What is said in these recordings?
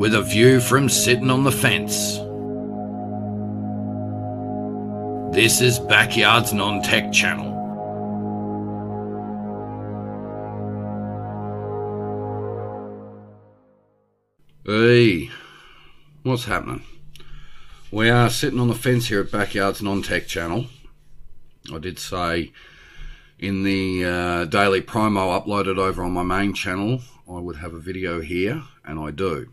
with a view from sitting on the fence. This is Backyard's Non Tech Channel. Hey, what's happening? We are sitting on the fence here at Backyard's Non Tech Channel. I did say in the uh, daily promo uploaded over on my main channel, I would have a video here, and I do.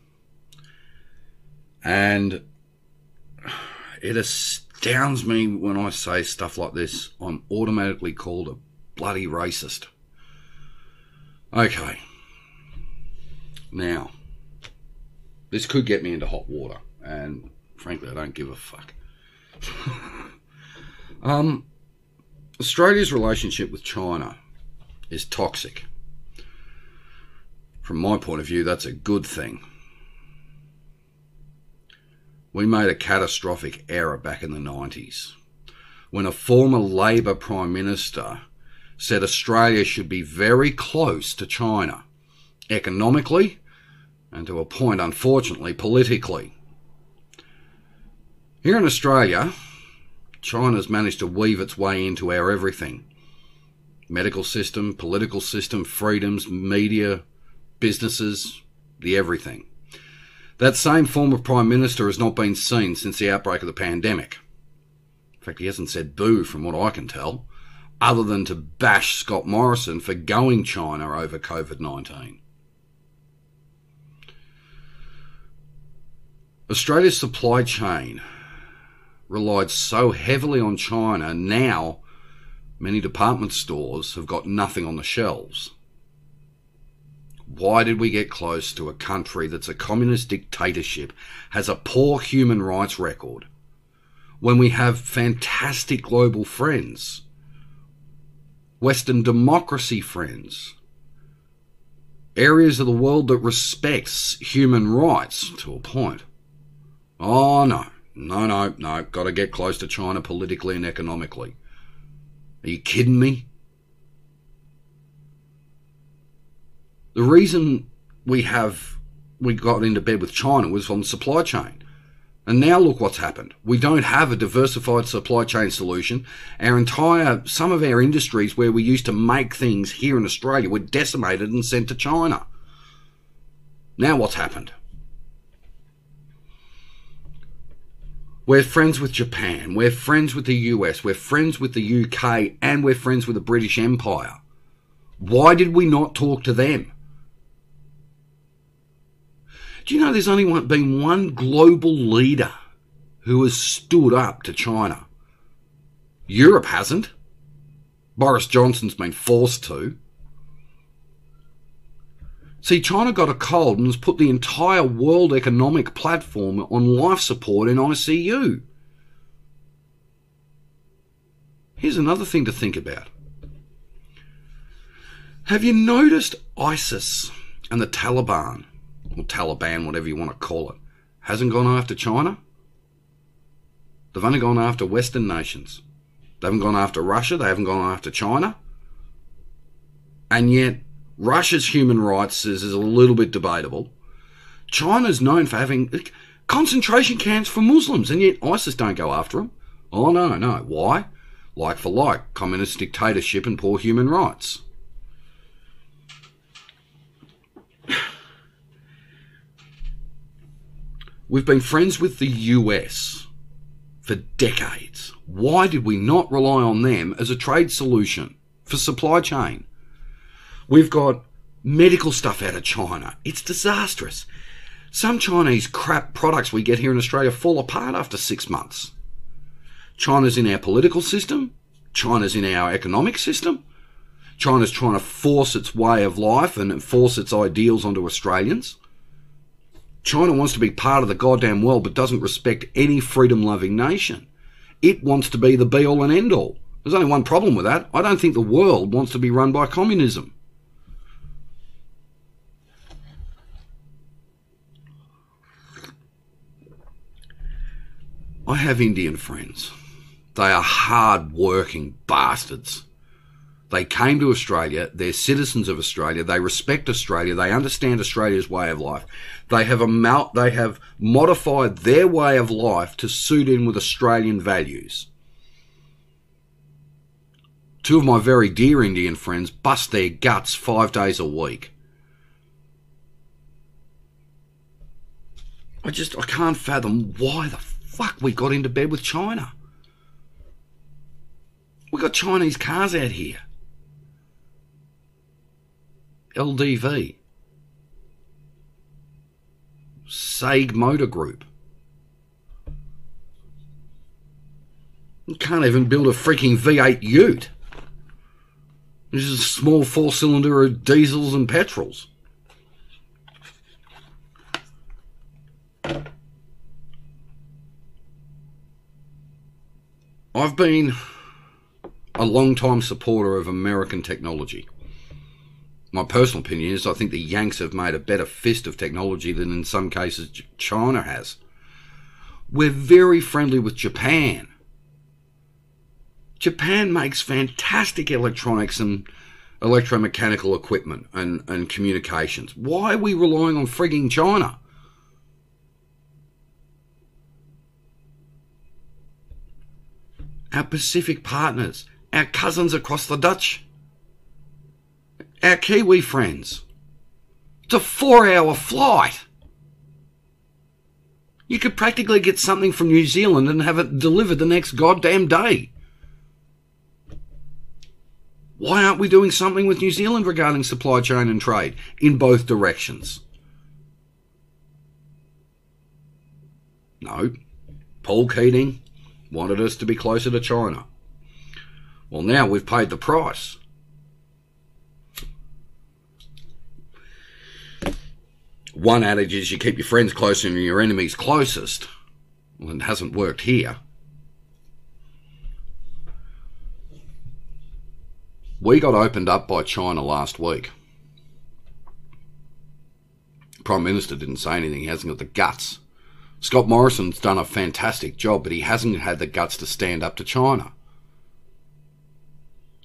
And it astounds me when I say stuff like this. I'm automatically called a bloody racist. Okay. Now, this could get me into hot water, and frankly, I don't give a fuck. um, Australia's relationship with China is toxic. From my point of view, that's a good thing. We made a catastrophic error back in the 90s when a former Labor Prime Minister said Australia should be very close to China, economically, and to a point, unfortunately, politically. Here in Australia, China's managed to weave its way into our everything medical system, political system, freedoms, media, businesses, the everything. That same former Prime Minister has not been seen since the outbreak of the pandemic. In fact, he hasn't said boo from what I can tell, other than to bash Scott Morrison for going China over COVID 19. Australia's supply chain relied so heavily on China, now many department stores have got nothing on the shelves. Why did we get close to a country that's a communist dictatorship, has a poor human rights record, when we have fantastic global friends, Western democracy friends, areas of the world that respects human rights to a point? Oh no. No, no, no. Got to get close to China politically and economically. Are you kidding me? The reason we have we got into bed with China was on supply chain. And now look what's happened. We don't have a diversified supply chain solution. Our entire, some of our industries where we used to make things here in Australia were decimated and sent to China. Now what's happened? We're friends with Japan. We're friends with the US. We're friends with the UK. And we're friends with the British Empire. Why did we not talk to them? Do you know there's only one, been one global leader who has stood up to China? Europe hasn't. Boris Johnson's been forced to. See, China got a cold and has put the entire world economic platform on life support in ICU. Here's another thing to think about. Have you noticed ISIS and the Taliban, or Taliban, whatever you want to call it, hasn't gone after China? They've only gone after Western nations. They haven't gone after Russia, they haven't gone after China. And yet, Russia's human rights is, is a little bit debatable. China's known for having concentration camps for Muslims, and yet ISIS don't go after them. Oh, no, no. Why? Like for like, communist dictatorship and poor human rights. We've been friends with the US for decades. Why did we not rely on them as a trade solution for supply chain? We've got medical stuff out of China. It's disastrous. Some Chinese crap products we get here in Australia fall apart after six months. China's in our political system. China's in our economic system. China's trying to force its way of life and force its ideals onto Australians. China wants to be part of the goddamn world but doesn't respect any freedom loving nation. It wants to be the be all and end all. There's only one problem with that. I don't think the world wants to be run by communism. I have Indian friends. They are hard working bastards. They came to Australia. They're citizens of Australia. They respect Australia. They understand Australia's way of life. They have amal- they have modified their way of life to suit in with Australian values. Two of my very dear Indian friends bust their guts five days a week. I just I can't fathom why the fuck we got into bed with China. We got Chinese cars out here. LDV. SAIC Motor Group. You can't even build a freaking V8 ute. This is a small four cylinder of diesels and petrols. I've been a long time supporter of American technology. My personal opinion is I think the Yanks have made a better fist of technology than in some cases China has. We're very friendly with Japan. Japan makes fantastic electronics and electromechanical equipment and, and communications. Why are we relying on frigging China? Our Pacific partners, our cousins across the ditch, our Kiwi friends. It's a four hour flight. You could practically get something from New Zealand and have it delivered the next goddamn day. Why aren't we doing something with New Zealand regarding supply chain and trade in both directions? No. Paul Keating wanted us to be closer to China. Well, now we've paid the price. One adage is you keep your friends closer and your enemies closest. Well, it hasn't worked here. We got opened up by China last week. Prime Minister didn't say anything. He hasn't got the guts. Scott Morrison's done a fantastic job, but he hasn't had the guts to stand up to China.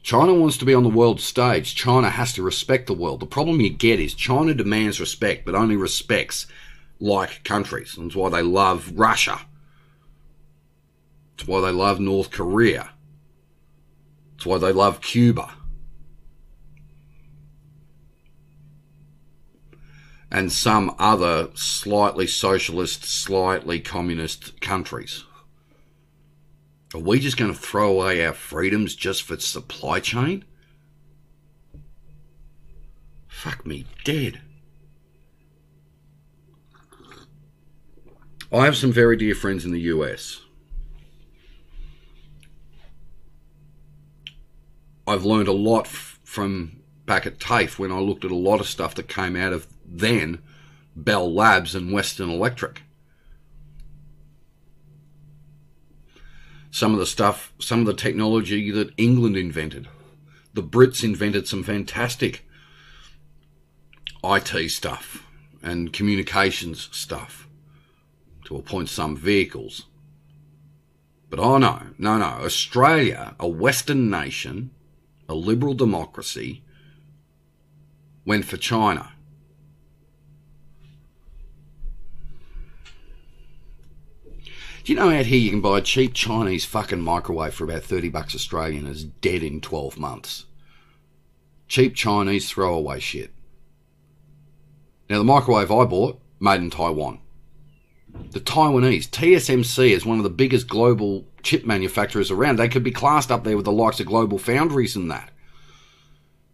China wants to be on the world stage. China has to respect the world. The problem you get is China demands respect, but only respects like countries. That's why they love Russia. It's why they love North Korea. It's why they love Cuba. and some other slightly socialist, slightly communist countries. Are we just going to throw away our freedoms just for supply chain? Fuck me dead. I have some very dear friends in the US. I've learned a lot f- from back at TAFE when I looked at a lot of stuff that came out of then Bell Labs and Western Electric. Some of the stuff, some of the technology that England invented. The Brits invented some fantastic IT stuff and communications stuff to a point, some vehicles. But oh no, no, no. Australia, a Western nation, a liberal democracy, went for China. Do you know out here you can buy a cheap Chinese fucking microwave for about 30 bucks Australian it's dead in 12 months? Cheap Chinese throwaway shit. Now, the microwave I bought, made in Taiwan. The Taiwanese, TSMC is one of the biggest global chip manufacturers around. They could be classed up there with the likes of Global Foundries and that.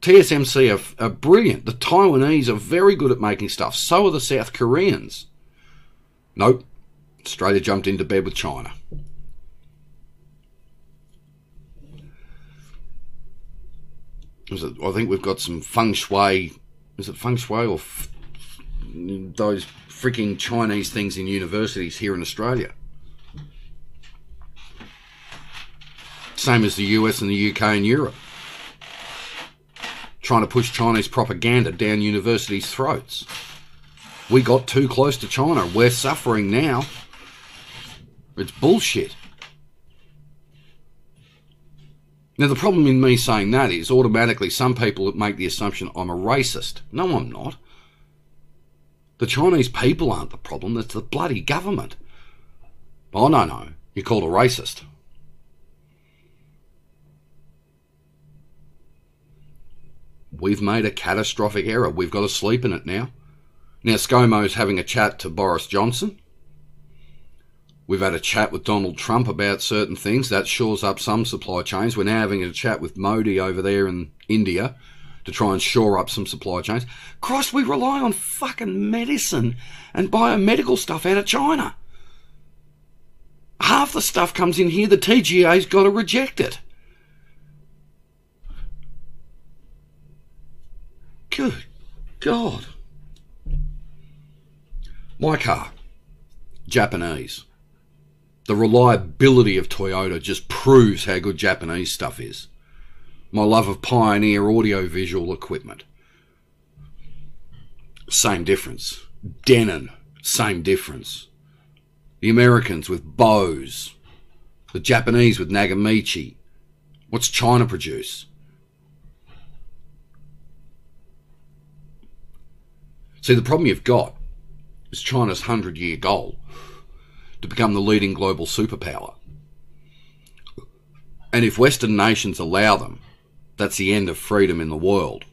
TSMC are, are brilliant. The Taiwanese are very good at making stuff. So are the South Koreans. Nope. Australia jumped into bed with China. I think we've got some feng shui. Is it feng shui or f- those freaking Chinese things in universities here in Australia? Same as the US and the UK and Europe. Trying to push Chinese propaganda down universities' throats. We got too close to China. We're suffering now. It's bullshit. Now, the problem in me saying that is automatically some people make the assumption I'm a racist. No, I'm not. The Chinese people aren't the problem, it's the bloody government. Oh, no, no. You're called a racist. We've made a catastrophic error. We've got to sleep in it now. Now, ScoMo's having a chat to Boris Johnson. We've had a chat with Donald Trump about certain things. That shores up some supply chains. We're now having a chat with Modi over there in India to try and shore up some supply chains. Christ, we rely on fucking medicine and biomedical stuff out of China. Half the stuff comes in here, the TGA's got to reject it. Good God. My car, Japanese. The reliability of Toyota just proves how good Japanese stuff is. My love of Pioneer audio-visual equipment. Same difference. Denon, same difference. The Americans with Bose. The Japanese with Nakamichi. What's China produce? See, the problem you've got is China's 100 year goal to become the leading global superpower. And if Western nations allow them, that's the end of freedom in the world.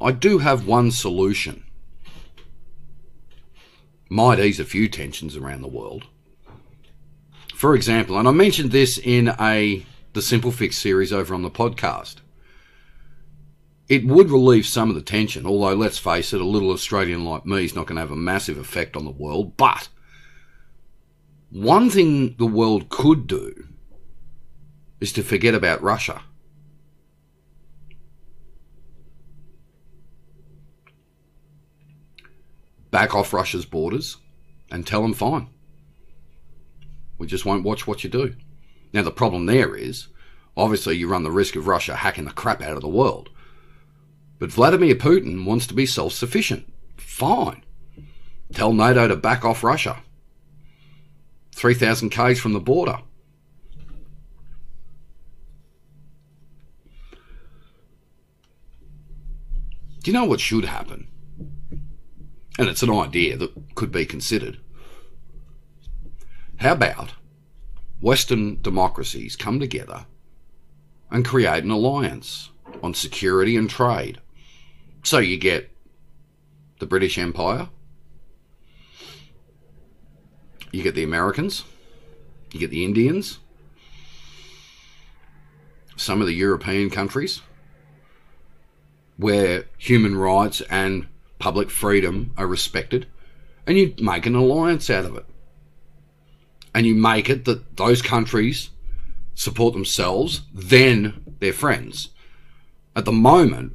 I do have one solution. Might ease a few tensions around the world. For example, and I mentioned this in a the Simple Fix series over on the podcast. It would relieve some of the tension, although let's face it, a little Australian like me is not going to have a massive effect on the world. But one thing the world could do is to forget about Russia. Back off Russia's borders and tell them fine. We just won't watch what you do. Now, the problem there is obviously you run the risk of Russia hacking the crap out of the world. But Vladimir Putin wants to be self sufficient. Fine. Tell NATO to back off Russia. 3,000 Ks from the border. Do you know what should happen? And it's an idea that could be considered. How about Western democracies come together and create an alliance on security and trade? So you get the British Empire, you get the Americans, you get the Indians, some of the European countries where human rights and public freedom are respected, and you make an alliance out of it. And you make it that those countries support themselves, then their friends. At the moment,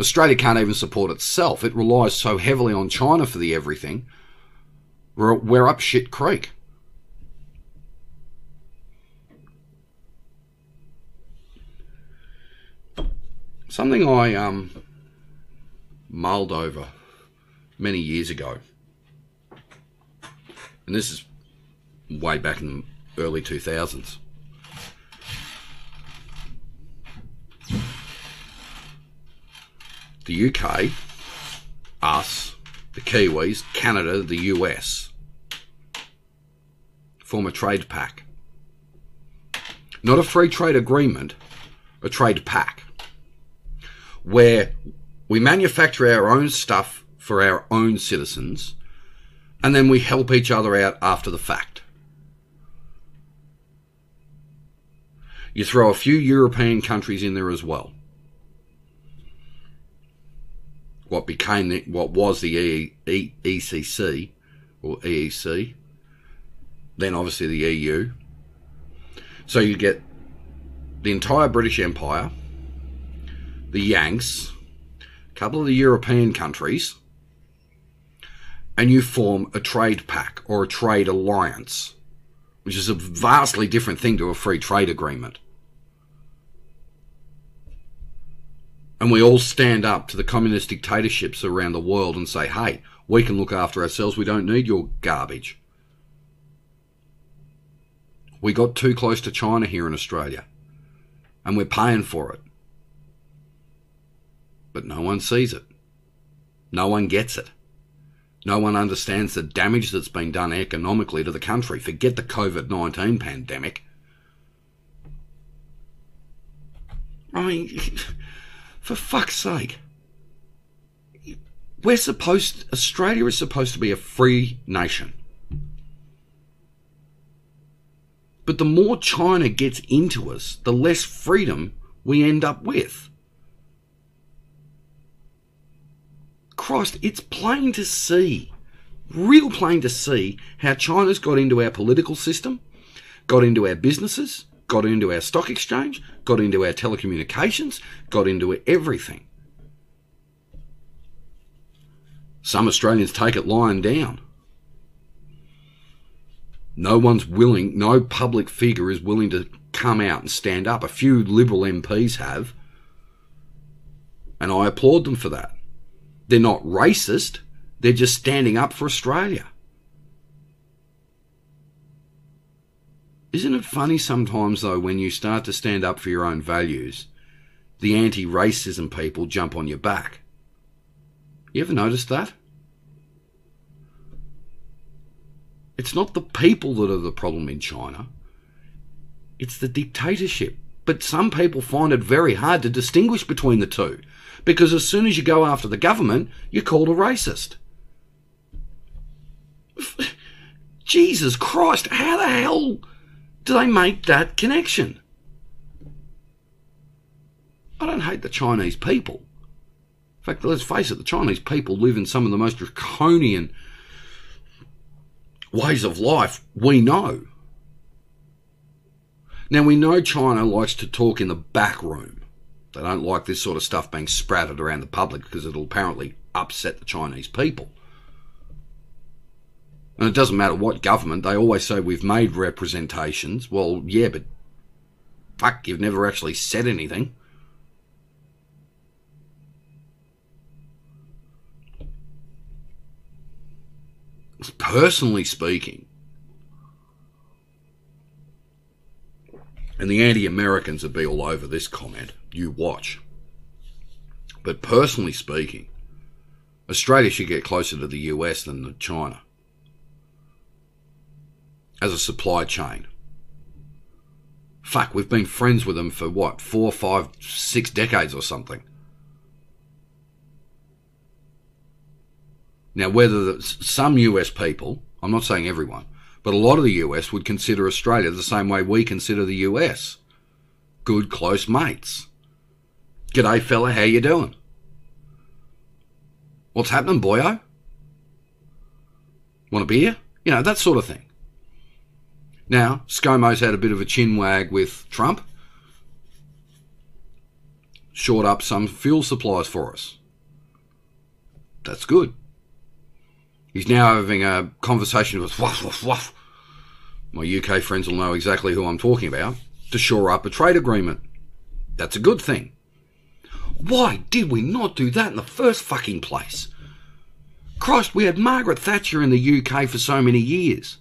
Australia can't even support itself. It relies so heavily on China for the everything. We're, we're up shit creek. Something I um, mulled over many years ago, and this is way back in the early 2000s. The UK, us, the Kiwis, Canada, the US form a trade pact. Not a free trade agreement, a trade pact. Where we manufacture our own stuff for our own citizens and then we help each other out after the fact. You throw a few European countries in there as well. What became the, what was the e, e, ECC or EEC, then obviously the EU. So you get the entire British Empire, the Yanks, a couple of the European countries, and you form a trade pact or a trade alliance, which is a vastly different thing to a free trade agreement. And we all stand up to the communist dictatorships around the world and say, hey, we can look after ourselves, we don't need your garbage. We got too close to China here in Australia. And we're paying for it. But no one sees it. No one gets it. No one understands the damage that's been done economically to the country. Forget the COVID 19 pandemic. I mean, for fuck's sake. We're supposed, Australia is supposed to be a free nation. But the more China gets into us, the less freedom we end up with. Christ, it's plain to see, real plain to see, how China's got into our political system, got into our businesses, got into our stock exchange, got into our telecommunications, got into everything. Some Australians take it lying down. No one's willing, no public figure is willing to come out and stand up. A few Liberal MPs have, and I applaud them for that. They're not racist, they're just standing up for Australia. Isn't it funny sometimes, though, when you start to stand up for your own values, the anti racism people jump on your back? You ever noticed that? It's not the people that are the problem in China, it's the dictatorship. But some people find it very hard to distinguish between the two because as soon as you go after the government, you're called a racist. Jesus Christ, how the hell do they make that connection? I don't hate the Chinese people. In fact, let's face it, the Chinese people live in some of the most draconian ways of life we know. Now, we know China likes to talk in the back room. They don't like this sort of stuff being sprouted around the public because it'll apparently upset the Chinese people. And it doesn't matter what government, they always say we've made representations. Well, yeah, but fuck, you've never actually said anything. personally speaking, and the anti Americans would be all over this comment, you watch. But personally speaking, Australia should get closer to the US than to China as a supply chain. Fuck, we've been friends with them for what, four, five, six decades or something. Now, whether some US people, I'm not saying everyone, but a lot of the US would consider Australia the same way we consider the US. Good, close mates. G'day, fella, how you doing? What's happening, boyo? Want a beer? You know, that sort of thing. Now, ScoMo's had a bit of a chin wag with Trump. Short up some fuel supplies for us. That's good. He's now having a conversation with woof, woof, woof. My UK friends will know exactly who I'm talking about to shore up a trade agreement. That's a good thing. Why did we not do that in the first fucking place? Christ, we had Margaret Thatcher in the UK for so many years.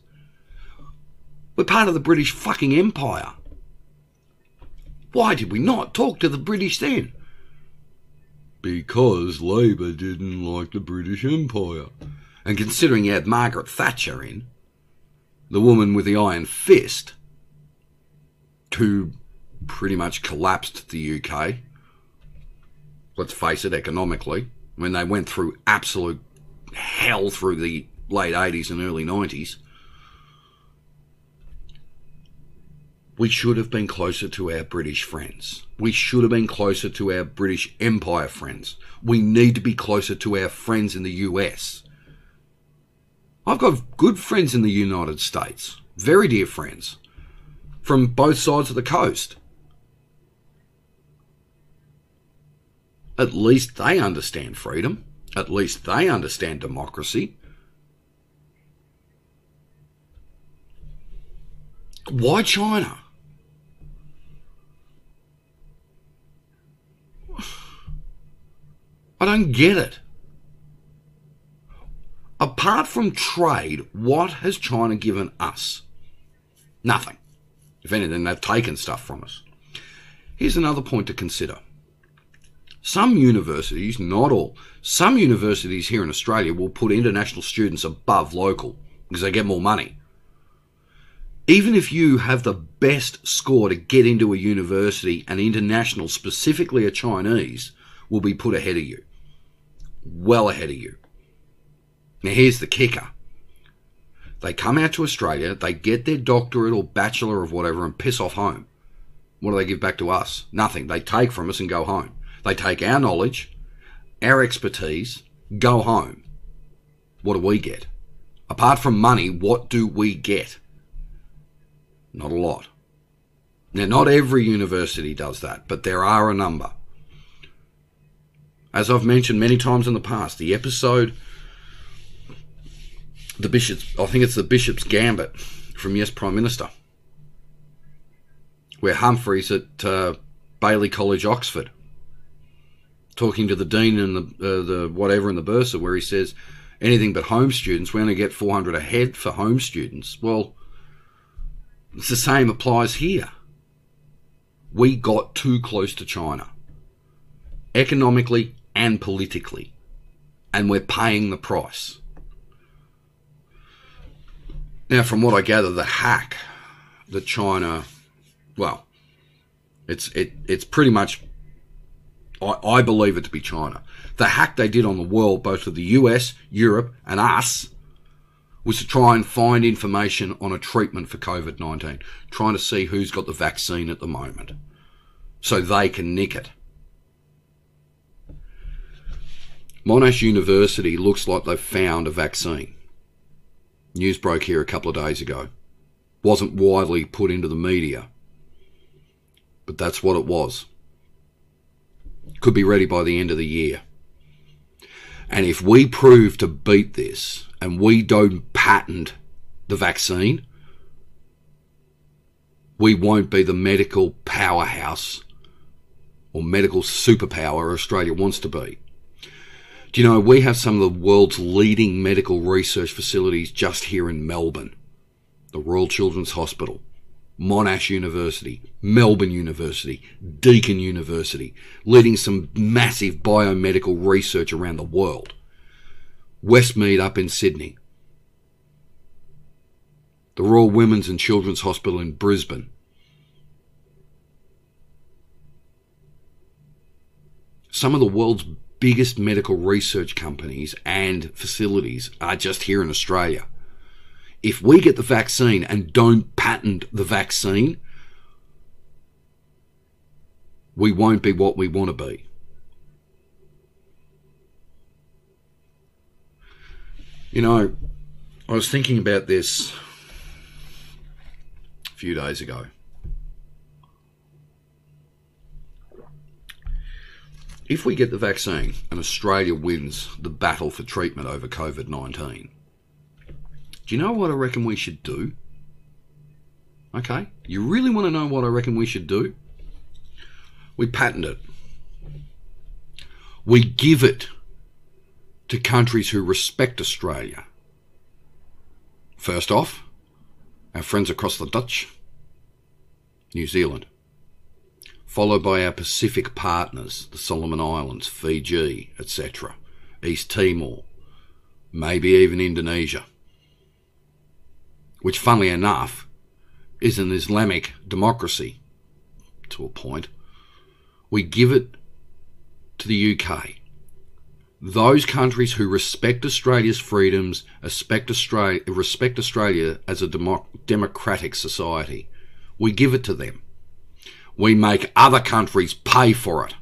We're part of the British fucking Empire. Why did we not talk to the British then? Because Labour didn't like the British Empire. And considering you had Margaret Thatcher in, the woman with the iron fist, who pretty much collapsed the UK, let's face it, economically, when they went through absolute hell through the late 80s and early 90s, we should have been closer to our British friends. We should have been closer to our British Empire friends. We need to be closer to our friends in the US. I've got good friends in the United States, very dear friends, from both sides of the coast. At least they understand freedom. At least they understand democracy. Why China? I don't get it. Apart from trade, what has China given us? Nothing. If anything, they've taken stuff from us. Here's another point to consider. Some universities, not all, some universities here in Australia will put international students above local because they get more money. Even if you have the best score to get into a university, an international, specifically a Chinese, will be put ahead of you. Well ahead of you. Now here's the kicker. They come out to Australia, they get their doctorate or bachelor of whatever and piss off home. What do they give back to us? Nothing. They take from us and go home. They take our knowledge, our expertise, go home. What do we get? Apart from money, what do we get? Not a lot. Now, not every university does that, but there are a number. As I've mentioned many times in the past, the episode, the Bishop's, I think it's the Bishop's Gambit from Yes Prime Minister, where Humphreys at uh, Baillie College, Oxford, talking to the dean and the uh, the whatever in the Bursar, where he says anything but home students, we only get 400 a head for home students. Well, it's the same applies here. We got too close to China, economically and politically, and we're paying the price. Now, from what I gather, the hack that China, well, it's it it's pretty much I, I believe it to be China. The hack they did on the world, both of the US, Europe, and us, was to try and find information on a treatment for COVID 19, trying to see who's got the vaccine at the moment so they can nick it. Monash University looks like they've found a vaccine. News broke here a couple of days ago. Wasn't widely put into the media, but that's what it was could be ready by the end of the year. And if we prove to beat this and we don't patent the vaccine, we won't be the medical powerhouse or medical superpower Australia wants to be. Do you know, we have some of the world's leading medical research facilities just here in Melbourne. The Royal Children's Hospital, Monash University, Melbourne University, Deakin University, leading some massive biomedical research around the world. Westmead up in Sydney. The Royal Women's and Children's Hospital in Brisbane. Some of the world's biggest medical research companies and facilities are just here in Australia if we get the vaccine and don't patent the vaccine, we won't be what we want to be. You know, I was thinking about this a few days ago. If we get the vaccine and Australia wins the battle for treatment over COVID 19, do you know what I reckon we should do? Okay, you really want to know what I reckon we should do? We patent it. We give it to countries who respect Australia. First off, our friends across the ditch, New Zealand, followed by our Pacific partners, the Solomon Islands, Fiji, etc., East Timor, maybe even Indonesia which, funnily enough, is an Islamic democracy to a point, we give it to the UK. Those countries who respect Australia's freedoms, respect Australia, respect Australia as a democ- democratic society, we give it to them. We make other countries pay for it.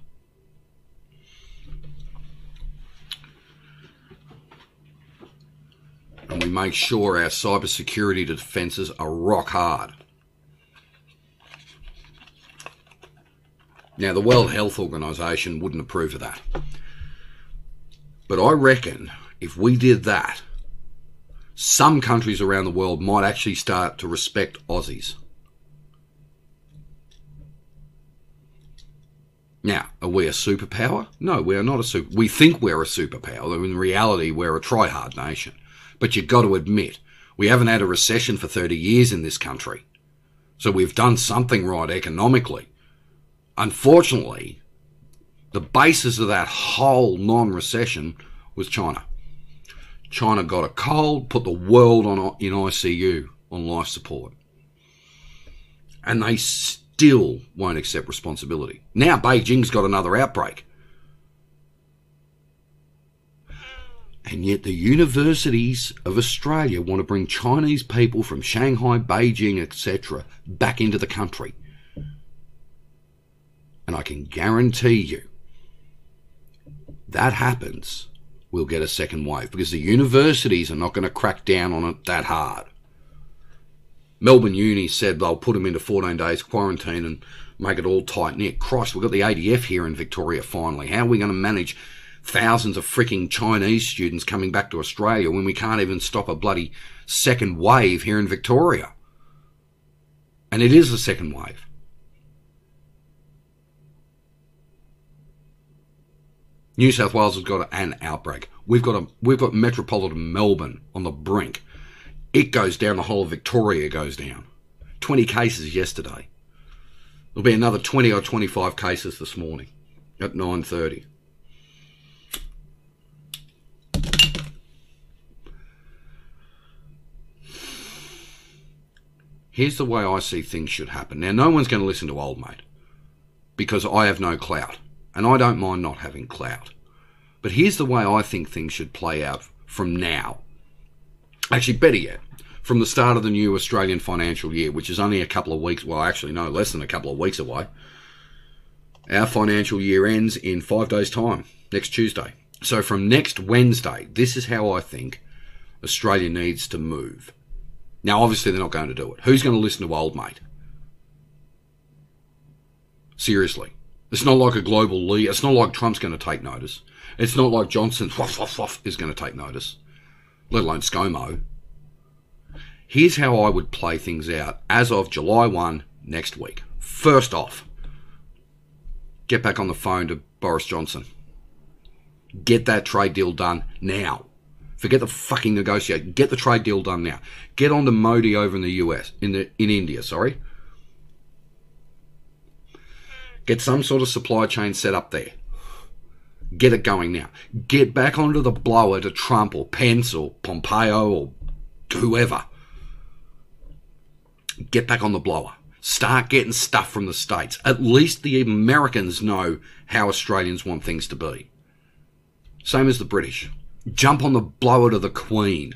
and we make sure our cybersecurity defences are rock hard. Now, the World Health Organization wouldn't approve of that. But I reckon if we did that, some countries around the world might actually start to respect Aussies. Now, are we a superpower? No, we are not a super. We think we're a superpower. Though in reality, we're a try-hard nation. But you've got to admit, we haven't had a recession for 30 years in this country. So we've done something right economically. Unfortunately, the basis of that whole non recession was China. China got a cold, put the world on in ICU on life support. And they still won't accept responsibility. Now Beijing's got another outbreak. And yet the universities of Australia want to bring Chinese people from Shanghai, Beijing, etc. back into the country. And I can guarantee you that happens, we'll get a second wave because the universities are not going to crack down on it that hard. Melbourne Uni said they'll put them into 14 days quarantine and make it all tight knit. Christ, we've got the ADF here in Victoria finally. How are we going to manage thousands of freaking Chinese students coming back to Australia when we can't even stop a bloody second wave here in Victoria? And it is a second wave. New South Wales has got an outbreak. We've got a we've got metropolitan Melbourne on the brink. It goes down. The whole of Victoria goes down. Twenty cases yesterday. There'll be another twenty or twenty-five cases this morning at nine thirty. Here's the way I see things should happen. Now, no one's going to listen to old mate because I have no clout and I don't mind not having clout. But here's the way I think things should play out from now. Actually, better yet, from the start of the new Australian financial year, which is only a couple of weeks, well, actually, no, less than a couple of weeks away. Our financial year ends in five days' time, next Tuesday. So from next Wednesday, this is how I think Australia needs to move. Now, obviously, they're not going to do it. Who's going to listen to old mate? Seriously. It's not like a global lead. It's not like Trump's going to take notice. It's not like Johnson is going to take notice, let alone ScoMo. Here's how I would play things out as of July 1 next week. First off, get back on the phone to Boris Johnson. Get that trade deal done now. Forget the fucking negotiate. Get the trade deal done now. Get on to Modi over in the US, in the in India, sorry. Get some sort of supply chain set up there. Get it going now. Get back onto the blower to Trump or Pence or Pompeo or whoever. Get back on the blower. Start getting stuff from the States. At least the Americans know how Australians want things to be. Same as the British. Jump on the blower to the Queen.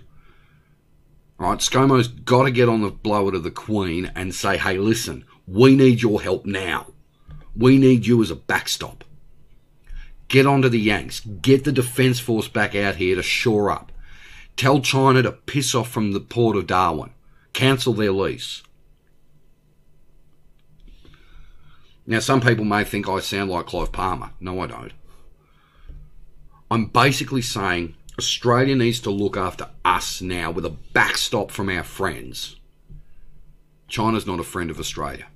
Right, ScoMo's got to get on the blower to the Queen and say, hey, listen, we need your help now. We need you as a backstop. Get onto the Yanks. Get the Defence Force back out here to shore up. Tell China to piss off from the port of Darwin. Cancel their lease. Now, some people may think I sound like Clive Palmer. No, I don't. I'm basically saying Australia needs to look after us now with a backstop from our friends. China's not a friend of Australia.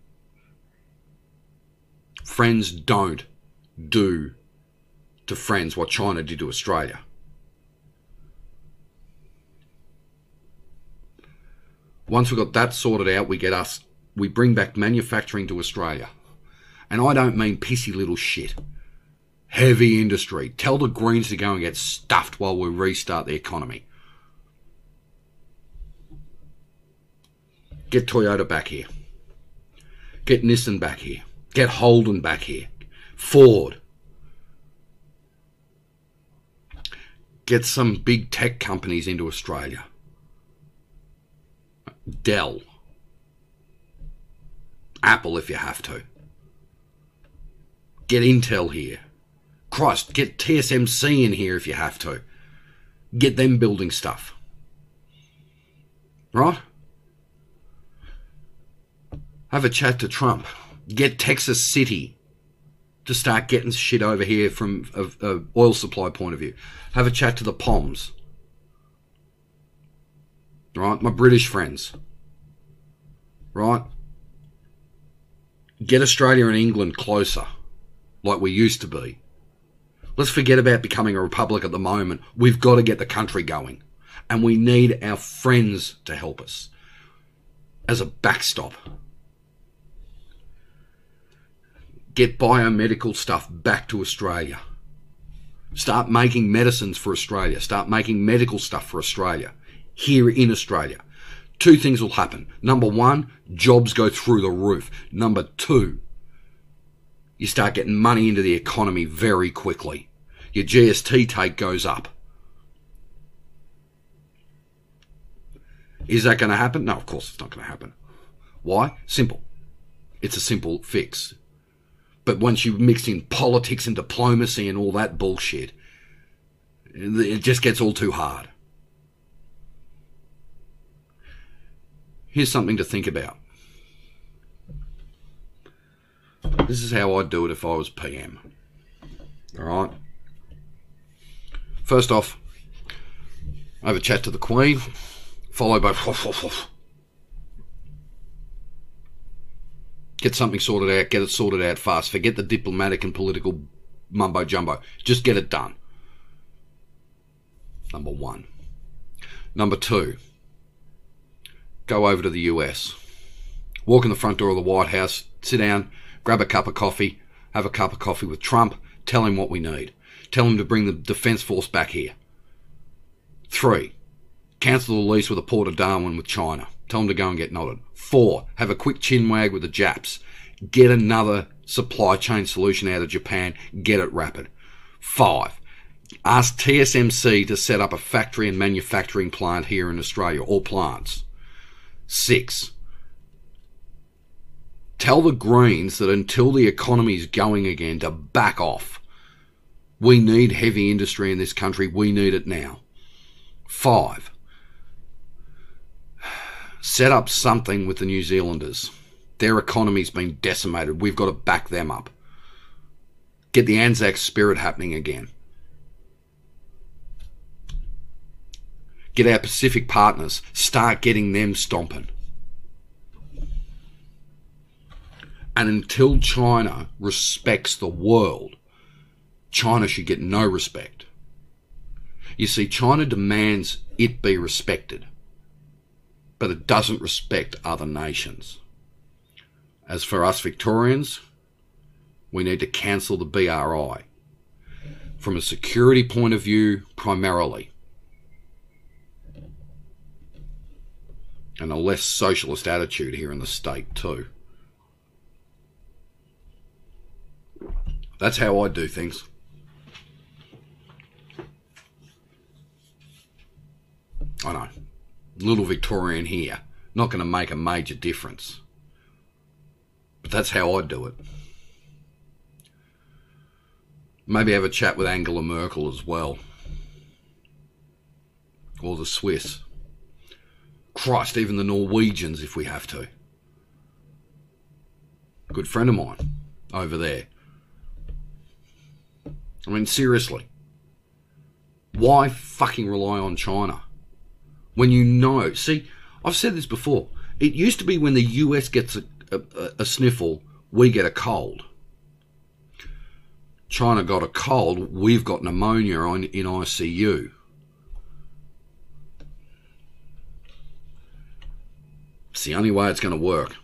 Friends don't do to friends what China did to Australia. Once we've got that sorted out, we get us, we bring back manufacturing to Australia. And I don't mean pissy little shit. Heavy industry. Tell the Greens to go and get stuffed while we restart the economy. Get Toyota back here. Get Nissan back here. Get Holden back here. Ford. Get some big tech companies into Australia. Dell. Apple if you have to. Get Intel here. Christ, get TSMC in here if you have to. Get them building stuff. Right? Have a chat to Trump get Texas City to start getting shit over here from a, oil supply point of view. Have a chat to the Poms. Right? My British friends. Right? Get Australia and England closer, like we used to be. Let's forget about becoming a republic at the moment. We've got to get the country going. And we need our friends to help us as a backstop. Get biomedical stuff back to Australia. Start making medicines for Australia. Start making medical stuff for Australia. Here in Australia. Two things will happen. Number one, jobs go through the roof. Number two, you start getting money into the economy very quickly. Your GST take goes up. Is that going to happen? No, of course it's not going to happen. Why? Simple. It's a simple fix. But once you mix in politics and diplomacy and all that bullshit, it just gets all too hard. Here's something to think about. This is how I'd do it if I was PM. Alright? First off, I have a chat to the Queen, followed by get something sorted out, get it sorted out fast. Forget the diplomatic and political mumbo jumbo. Just get it done. Number one. Number two, go over to the US. Walk in the front door of the White House, sit down, grab a cup of coffee, have a cup of coffee with Trump, tell him what we need. Tell him to bring the Defence Force back here. Three, cancel the lease with the Port of Darwin with China. Tell him to go and get knotted. Four, have a quick chin wag with the Japs. Get another supply chain solution out of Japan. Get it rapid. Five, ask TSMC to set up a factory and manufacturing plant here in Australia, or plants. Six, tell the Greens that until the economy's going again to back off. We need heavy industry in this country. We need it now. Five, set up something with the New Zealanders. Their economy's been decimated. We've got to back them up. Get the Anzac spirit happening again. Get our Pacific partners. Start getting them stomping. And until China respects the world, China should get no respect. You see, China demands it be respected, but it doesn't respect other nations. As for us Victorians, we need to cancel the BRI. From a security point of view, primarily. And a less socialist attitude here in the state, too. That's how I do things. I know. Little Victorian here. Not going to make a major difference. But that's how I do it. Maybe have a chat with Angela Merkel as well. Or the Swiss. Christ, even the Norwegians if we have to. Good friend of mine over there. I mean, seriously. Why fucking rely on China? When you know, see, I've said this before. It used to be when the US gets a, a, a sniffle, we get a cold. China got a cold, we've got pneumonia on, in ICU. It's the only way it's going to work.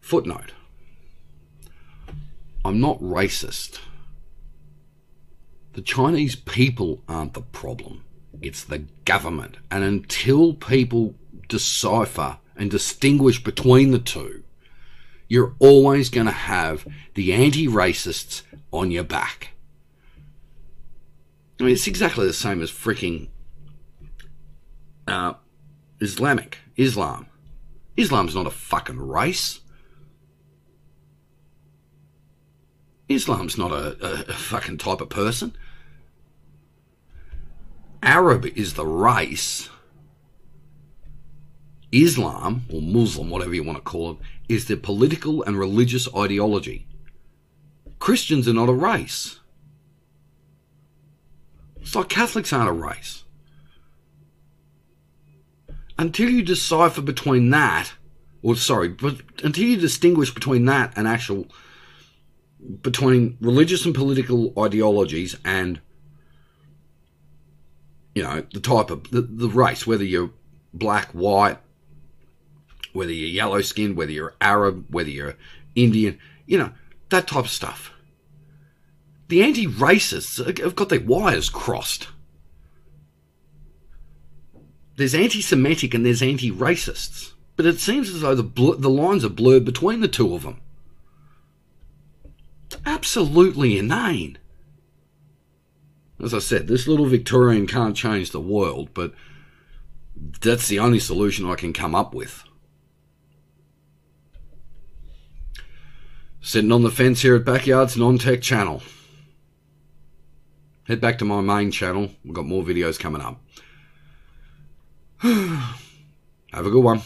Footnote I'm not racist. The Chinese people aren't the problem. It's the government. And until people decipher and distinguish between the two, you're always going to have the anti racists on your back. I mean, it's exactly the same as freaking uh, Islamic Islam. Islam's not a fucking race. Islam's not a, a, fucking type of person. Arab is the race. Islam, or Muslim, whatever you want to call it, is the political and religious ideology. Christians are not a race. It's like Catholics aren't a race. Until you decipher between that, or sorry, but until you distinguish between that and actual between religious and political ideologies and you know the type of the, the race whether you're black white whether you're yellow skinned, whether you're Arab, whether you're Indian, you know, that type of stuff. The anti racists have got their wires crossed. There's anti Semitic and there's anti racists. But it seems as though the, bl- the lines are blurred between the two of them. Absolutely inane. As I said, this little Victorian can't change the world, but that's the only solution I can come up with. Sitting on the fence here at Backyards Non-Tech channel. Head back to my main channel. We've got more videos coming up. Have a good one.